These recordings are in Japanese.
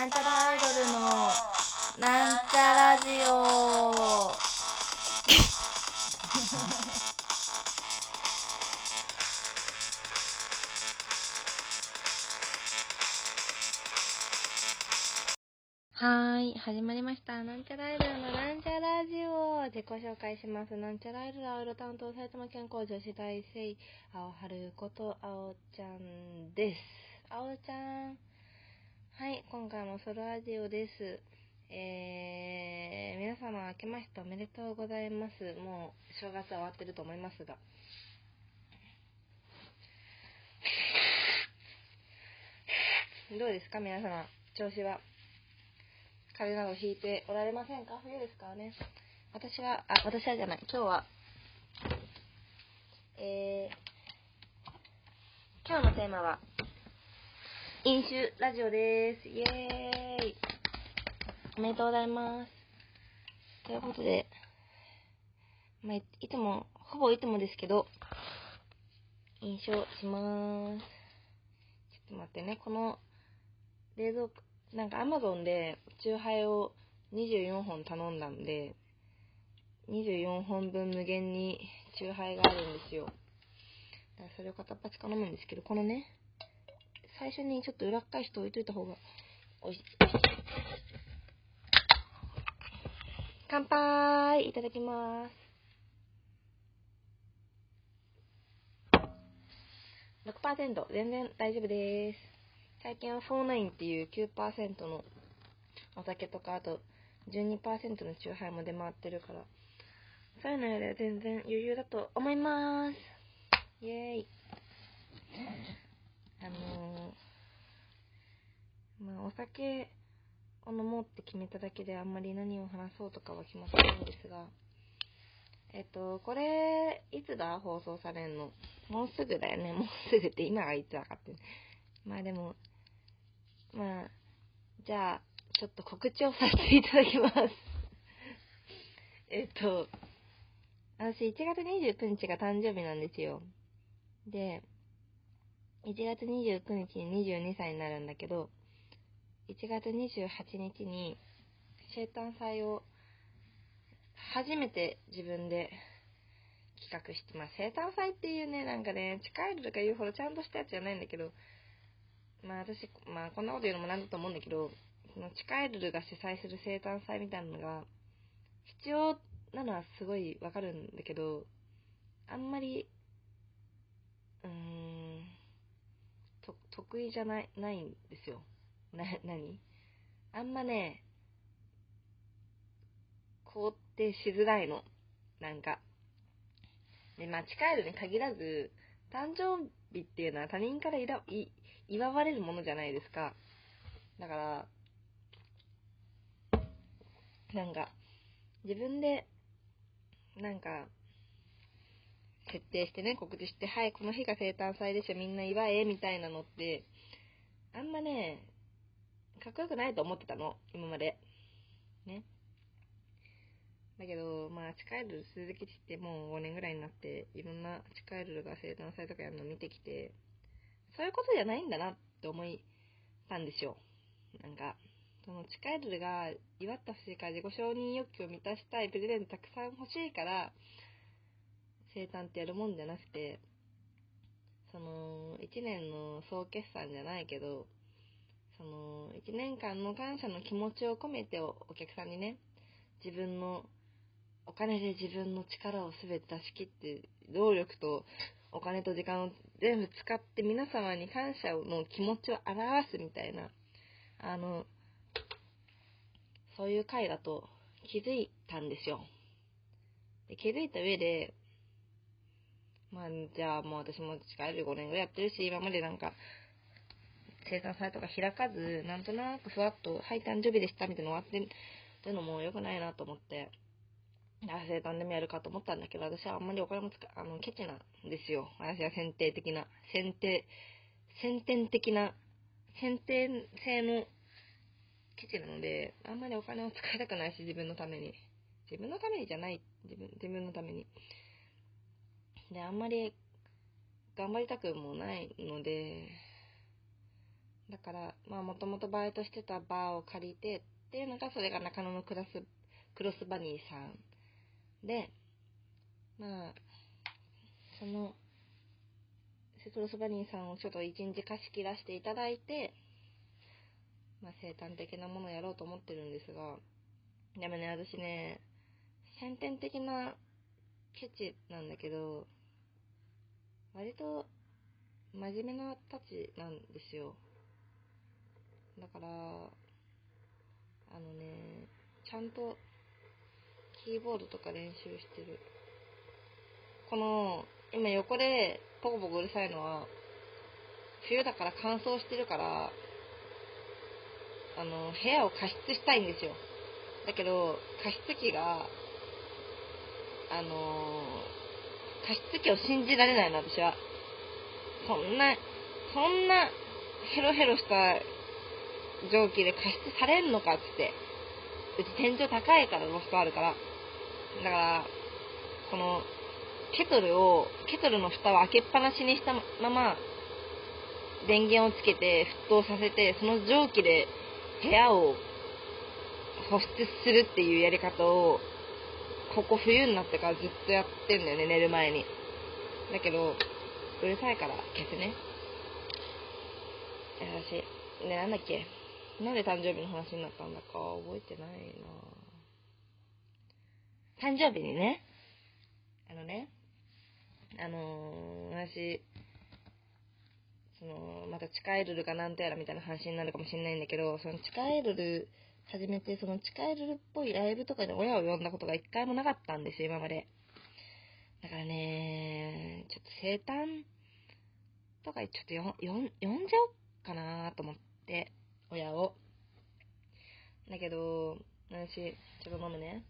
なんちゃらアイドルのなんちゃラジオはーい、始まりました。なんちゃらアイドルのなんちゃラジオ自己紹介します。なんちゃらアイドル青色担当埼玉県工女子大生青春こと青ちゃんです。青ちゃん。はい、今回もソロラジオです。えー、皆様明けましておめでとうございます。もう正月は終わってると思いますが。どうですか皆様、調子は。風邪などひいておられませんか？冬ですからね。私は、あ、私はじゃない。今日は、えー、今日のテーマは、飲酒ラジオです。イエーイ。おめでとうございます。ということで、まあ、いつも、ほぼいつもですけど、飲酒しまーす。ちょっと待ってね、この冷蔵庫、なんかアマゾンで、チューハイを24本頼んだんで、24本分無限にチューハイがあるんですよ。だからそれを片っ端から飲むんですけど、このね、最初にちょっと裏っ返して置いといた方がおいしい。乾杯いただきます。6%全然大丈夫です。最近は49っていう9%のお酒とか、あと12%のチューハイも出回ってるから、そういうのよりは全然余裕だと思います。イェーイ。あの、まあ、お酒を飲もうって決めただけであんまり何を話そうとかは決まってないんですが、えっと、これ、いつだ放送されんの？もうすぐだよね。もうすぐって今がいつだかって。まあでも、まあ、じゃあ、ちょっと告知をさせていただきます。えっと、私1月29日が誕生日なんですよ。で、1月29日に22歳になるんだけど、1月28日に生誕祭を初めて自分で企画してます。生誕祭っていうね、なんかね、近いとか言うほどちゃんとしたやつじゃないんだけど、まあ私、まあこんなこと言うのもなんだと思うんだけど、そのチカエルルが主催する生誕祭みたいなのが必要なのはすごいわかるんだけど、あんまり、うーん、と、得意じゃない、ないんですよ。な、何？あんまね、肯定しづらいの。なんか。で、まあ、チカエルに限らず、誕生日っていうのは他人からいらい祝われるものじゃないですか。だから、なんか、自分で、なんか、設定してね、告知して、はい、この日が生誕祭でしょ、みんな祝え、みたいなのって、あんまね、かっこよくないと思ってたの、今まで。ね。だけど、まあ、チカエルル鈴木ってもう5年ぐらいになって、いろんなチカエルルが生誕祭とかやるの見てきて、そういうことじゃないんだなって思ったんですよ。なんか、そのチカエルルが祝ってほしいから自己承認欲求を満たしたいプレゼントたくさん欲しいから、生誕ってやるもんじゃなくて、その、一年の総決算じゃないけど、その、一年間の感謝の気持ちを込めておお客さんにね、自分の、お金で自分の力を全て出し切って、労力とお金と時間を全部使って皆様に感謝の気持ちを表すみたいな、あの、そういう回だと気づいたんですよ。で気づいた上で、まあ、じゃあもう私も近い5年ぐらいやってるし、今までなんか、生産祭とか開かず、なんとなくふわっと、はい、誕生日でしたみたいなの終わってるのも良くないなと思って、あ生誕でもやるかと思ったんだけど、私はあんまりお金も使あの、ケチなんですよ。私は選定的な、選定、先天的な、先天性のケチなので、あんまりお金を使いたくないし、自分のために。自分のためにじゃない、自分、自分のために。で、あんまり頑張りたくもないので、だから、まあもともとバイトしてたバーを借りてっていうのが、それが中野のクラス、クロスバニーさんで、まあ、その、クロスバニーさんをちょっと一日貸し切らせていただいて、まあ生誕的なものをやろうと思ってるんですが、でもね、私ね、先天的なケチなんだけど、割と真面目なたちなんですよ。だから、あのね、ちゃんとキーボードとか練習してる。この、今横でポコポコうるさいのは、冬だから乾燥してるから、あの、部屋を加湿したいんですよ。だけど、加湿器が、あの加湿器を信じられないの、私は。そんな、そんな、ヘロヘロした蒸気で加湿されんのかっつって。うち天井高いから、ロフトあるから。だから、この、ケトルを、ケトルの蓋を開けっぱなしにしたまま、電源をつけて沸騰させて、その蒸気で部屋を保湿するっていうやり方を、ここ冬になってからずっとやってんだよね、寝る前に。だけど、うるさいから消すね。よし。ね、なんだっけ？なんで誕生日の話になったんだか覚えてないな誕生日にね、あのね、あのー、私、その、また地下アイドルかなんとやらみたいな話になるかもしれないんだけど、その地下アイドル始めて、その地下アイドルっぽいライブとかで親を呼んだことが一回もなかったんですよ、今まで。だからね、ちょっと生誕とかちょっとよよ呼んじゃおうかなと思って、親を。だけど、私、ちょっと飲むね。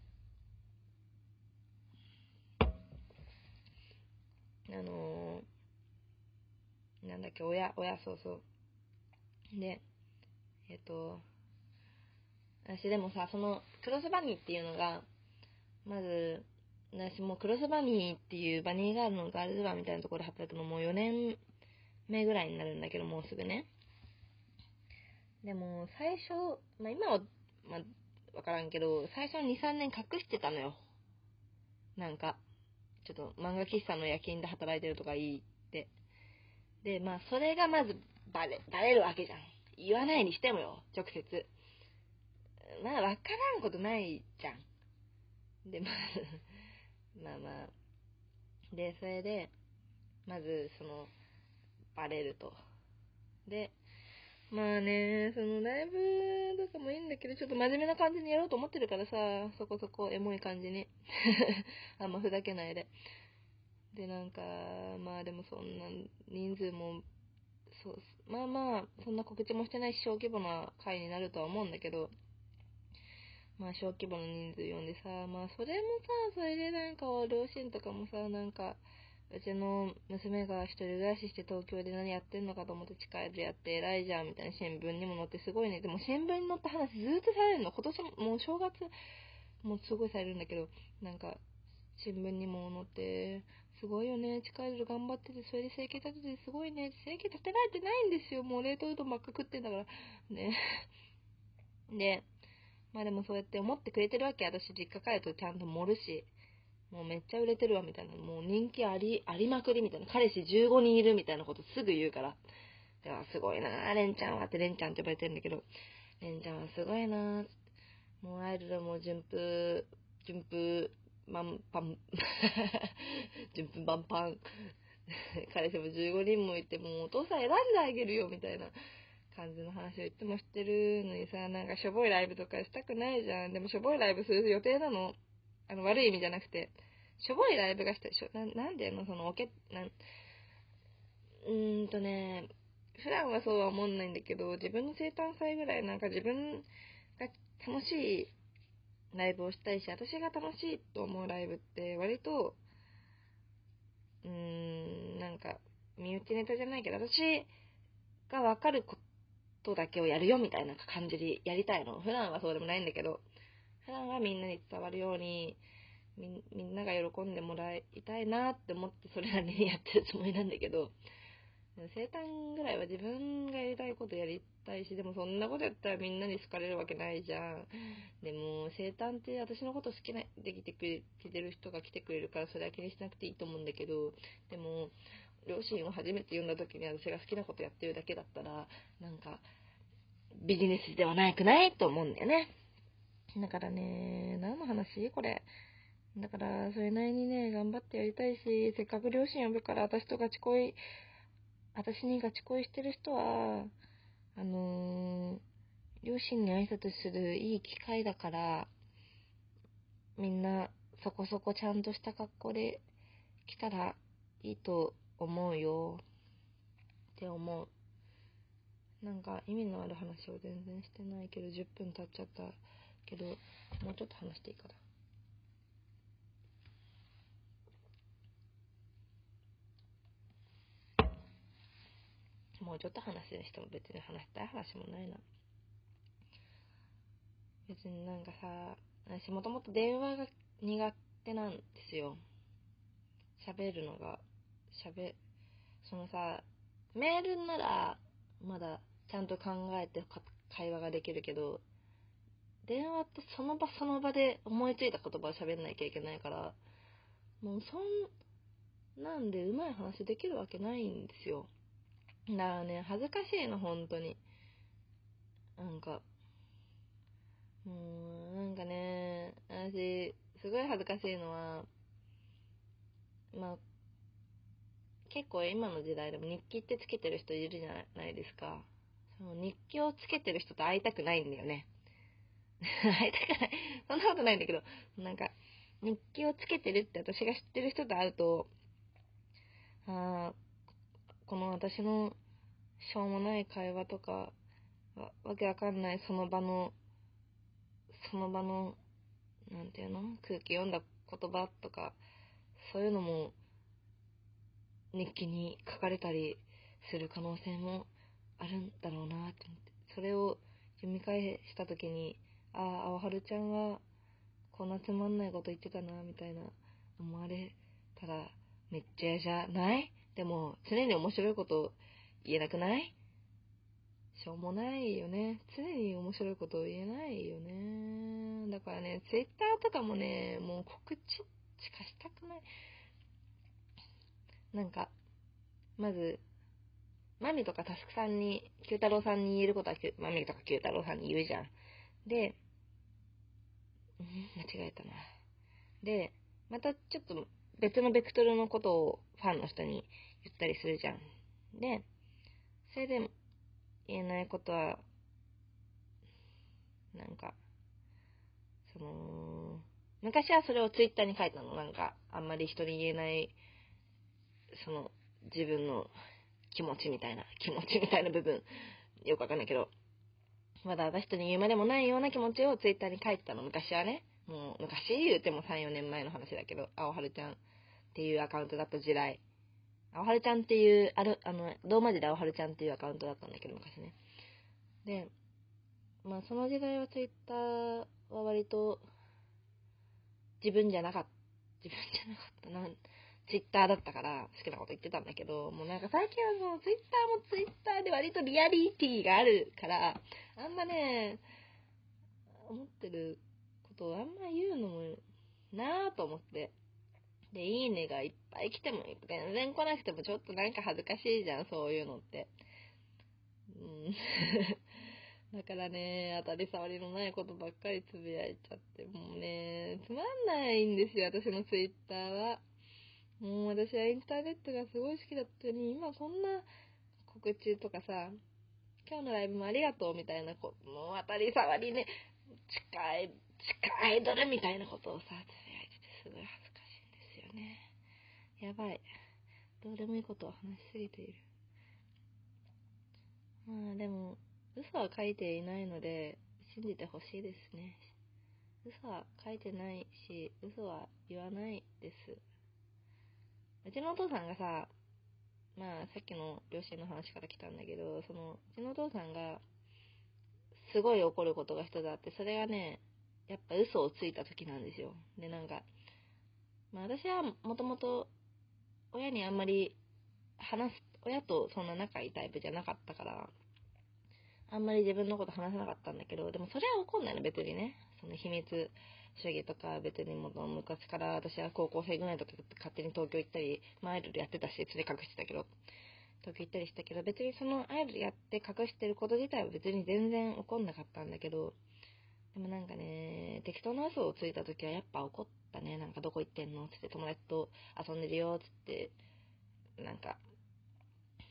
あのー、なんだっけ、親、親、そうそう。で、えっと、私でもさ、その、クロスバニーっていうのが、まず、私もうクロスバニーっていうバニーガールのガールズバーみたいなところで働くのもう4年目ぐらいになるんだけど、もうすぐね。でも、最初、まあ今は、まあ、わからんけど、最初2、3年隠してたのよ。なんか、ちょっと漫画喫茶の夜勤で働いてるとか言って。で、まあそれがまずバレ、バレるわけじゃん。言わないにしてもよ、直接。まあわからんことないじゃん。で、まあ、まあまあ。で、それで、まず、その、バレると。で、まあね、そのライブとかもいいんだけど、ちょっと真面目な感じにやろうと思ってるからさ、そこそこエモい感じに。あんまふざけないで。で、なんか、まあでもそんな人数も、そう、まあまあ、そんな告知もしてないし小規模な会になるとは思うんだけど、まあ小規模な人数呼んでさ、まあそれもさ、それでなんか両親とかもさ、なんか、うちの娘が一人暮らしして東京で何やってんのかと思って近いでやって偉いじゃんみたいな新聞にも載ってすごいね。でも新聞に載った話ずっとされるの。今年も、もう正月、もうすごいされるんだけど、なんか、新聞にも載って、すごいよね。近いで頑張ってて、それで生計立ててすごいね。生計立てられてないんですよ。もう冷凍うどんばっか食ってんだから。ね。で、まあでもそうやって思ってくれてるわけ。私実家帰るとちゃんと盛るし。もうめっちゃ売れてるわ、みたいな。もう人気あり、ありまくり、みたいな。彼氏15人いる、みたいなことすぐ言うから。では、すごいなぁレンちゃんはって、レンちゃんって呼ばれてるんだけど、レンちゃんはすごいなぁもうアイドルも順風、順風、まんぱん、順風満帆。彼氏も15人もいて、もうお父さん選んであげるよ、みたいな感じの話を言ってもしてるのにさ、なんかしょぼいライブとかしたくないじゃん。でもしょぼいライブする予定なの？あの、悪い意味じゃなくて、しょぼいライブがしたい。しょななんでの？その、おけ、なん、うーんとね、普段はそうは思んないんだけど、自分の生誕祭ぐらいなんか自分が楽しいライブをしたいし、私が楽しいと思うライブって割と、うーん、なんか、身内ネタじゃないけど、私がわかることとだけをやるよみたいな感じでやりたいの。普段はそうでもないんだけど、普段はみんなに伝わるように、みみんなが喜んでもらいたいなって思ってそれなりにやってるつもりなんだけど、生誕ぐらいは自分がやりたいことやりたいし、でもそんなことやったらみんなに好かれるわけないじゃん。でも、生誕って私のこと好きな、できてくれてる人が来てくれるからそれは気にしなくていいと思うんだけど、でも、両親を初めて呼んだ時に私が好きなことやってるだけだったら、なんか、ビジネスではないくないと思うんだよね。だからね、何の話？これ。だから、それなりにね、頑張ってやりたいし、せっかく両親呼ぶから私とガチ恋、私にガチ恋してる人は、あのー、両親に挨拶するいい機会だから、みんなそこそこちゃんとした格好で来たらいいと思うよって思う。なんか意味のある話を全然してないけど10分経っちゃったけど、もうちょっと話していいかな。もうちょっと話すにしても別に話したい話もないな。別になんかさ、私もともと電話が苦手なんですよ。喋るのが、喋、そのさ、メールならまだちゃんと考えて会話ができるけど、電話ってその場その場で思いついた言葉を喋んなきゃいけないから、もうそんなんで上手い話できるわけないんですよ。だからね、恥ずかしいの、本当に。なんか、もう、なんかね、私、すごい恥ずかしいのは、まあ、結構今の時代でも日記ってつけてる人いるじゃないですか。その日記をつけてる人と会いたくないんだよね。会いたくない。そんなことないんだけど、なんか、日記をつけてるって私が知ってる人と会うと、あこの私のしょうもない会話とか、わわけわかんないその場の、その場の、なんていうの？空気読んだ言葉とか、そういうのも日記に書かれたりする可能性もあるんだろうなってって、それを読み返した時に、ああ、青春ちゃんは、こんなつまんないこと言ってたな、みたいな、思われたら、めっちゃ嫌じゃない？でも、常に面白いこと言えなくない？しょうもないよね。常に面白いこと言えないよね。だからね、ツイッターとかもね、もう告知しかしたくない。なんか、まず、マミとかタスクさんに、九太郎さんに言えることは、マミとか九太郎さんに言うじゃん。で、間違えたな。で、またちょっと別のベクトルのことをファンの人に言ったりするじゃん。で、それで言えないことは、なんか、その、昔はそれをツイッターに書いたの。なんか、あんまり人に言えない、その、自分の気持ちみたいな、気持ちみたいな部分、よくわかんないけど、まだ私人に言うまでもないような気持ちをツイッターに書いてたの、昔はね。もう、昔言うても3、4年前の話だけど、青春ちゃんっていうアカウントだった時代。青春ちゃんっていう、ある、あの、ローマ字で青春ちゃんっていうアカウントだったんだけど、昔ね。で、まあその時代はツイッターは割と、自分じゃなかった。自分じゃなかったな。ツイッターだったから好きなこと言ってたんだけど、もうなんか最近はもうツイッターもツイッターで割とリアリティがあるから、あんまね、思ってることをあんま言うのもなぁと思って。で、いいねがいっぱい来ても、全然来なくてもちょっとなんか恥ずかしいじゃん、そういうのって。うん。だからね、当たり障りのないことばっかりつぶやいちゃって、もうね、つまんないんですよ、私のツイッターは。もう私はインターネットがすごい好きだったのに、今こんな告知とかさ、今日のライブもありがとうみたいなこもう当たり障りね、近い、近いアイドルみたいなことをさ、つぶやいててすごい恥ずかしいんですよね。やばい。どうでもいいことを話しすぎている。まあでも、嘘は書いていないので、信じてほしいですね。嘘は書いてないし、嘘は言わないです。うちのお父さんがさ、まあさっきの両親の話から来たんだけど、その、うちのお父さんが、すごい怒ることが一つあって、それがね、やっぱ嘘をついた時なんですよ。で、なんか、まあ私はもともと親にあんまり話す、親とそんな仲いいタイプじゃなかったから、あんまり自分のこと話せなかったんだけど、でもそれは怒んないの、別にね。その秘密主義とか、別にもう昔から私は高校生ぐらいとか勝手に東京行ったり、まあアイドルやってたし、連れ隠してたけど、東京行ったりしたけど、別にそのアイドルやって隠してること自体は別に全然怒んなかったんだけど、でもなんかね、適当な嘘をついた時はやっぱ怒ったね。なんかどこ行ってんの？つって友達と遊んでるよ、つって、なんか、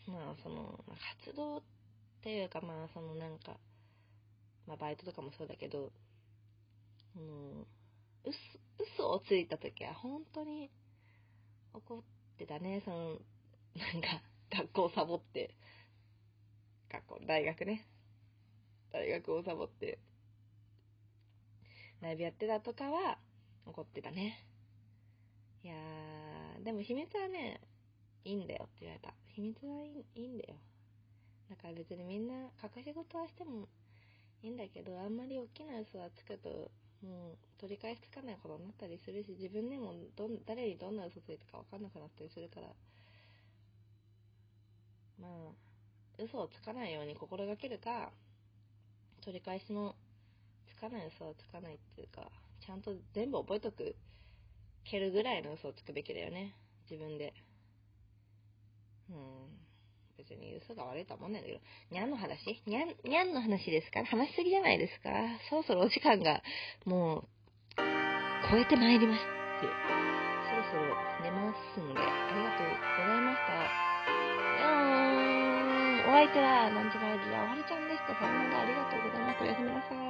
まあその、活動っていうかまあそのなんか、まあバイトとかもそうだけど、うん、嘘、嘘をついた時は本当に怒ってたね。その、なんか、学校サボって、学校、大学ね。大学をサボって、ライブやってたとかは怒ってたね。いやー、でも秘密はね、いいんだよって言われた。秘密はいいんだよ。だから別にみんな隠し事はしてもいいんだけど、あんまり大きな嘘はつくと、もう取り返しつかないことになったりするし、自分でもど誰にどんな嘘ついたかわかんなくなったりするから、まあ、嘘をつかないように心がけるか、取り返しのつかない嘘はつかないっていうか、ちゃんと全部覚えとく、蹴るぐらいの嘘をつくべきだよね。自分で。うん。別に嘘が悪いとは思うんだけど、にゃんの話？にゃん、にゃんの話ですか話しすぎじゃないですかそろそろお時間が、もう、超えてまいりますって、そろそろ寝ますので、ありがとうございました。うーん、お相手は、なんちゃらじゃ、おはるちゃんでした。さよなら、ありがとうございました。おやすみなさい。